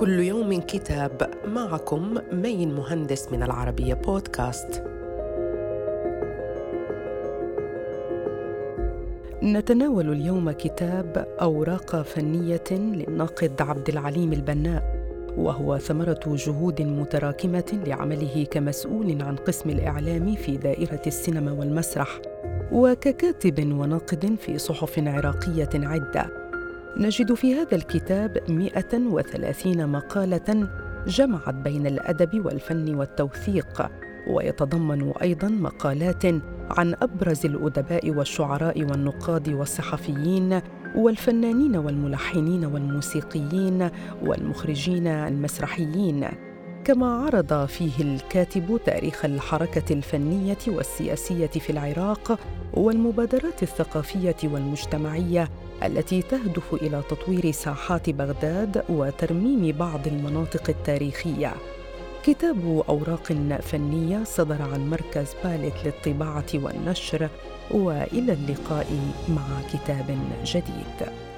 كل يوم كتاب معكم مين مهندس من العربية بودكاست. نتناول اليوم كتاب أوراق فنية للناقد عبد العليم البناء وهو ثمرة جهود متراكمة لعمله كمسؤول عن قسم الإعلام في دائرة السينما والمسرح وككاتب وناقد في صحف عراقية عدة نجد في هذا الكتاب 130 مقالة جمعت بين الأدب والفن والتوثيق ويتضمن أيضا مقالات عن أبرز الأدباء والشعراء والنقاد والصحفيين والفنانين والملحنين والموسيقيين والمخرجين المسرحيين كما عرض فيه الكاتب تاريخ الحركة الفنية والسياسية في العراق والمبادرات الثقافية والمجتمعية التي تهدف إلى تطوير ساحات بغداد وترميم بعض المناطق التاريخية. كتاب أوراق فنية صدر عن مركز بالت للطباعة والنشر وإلى اللقاء مع كتاب جديد.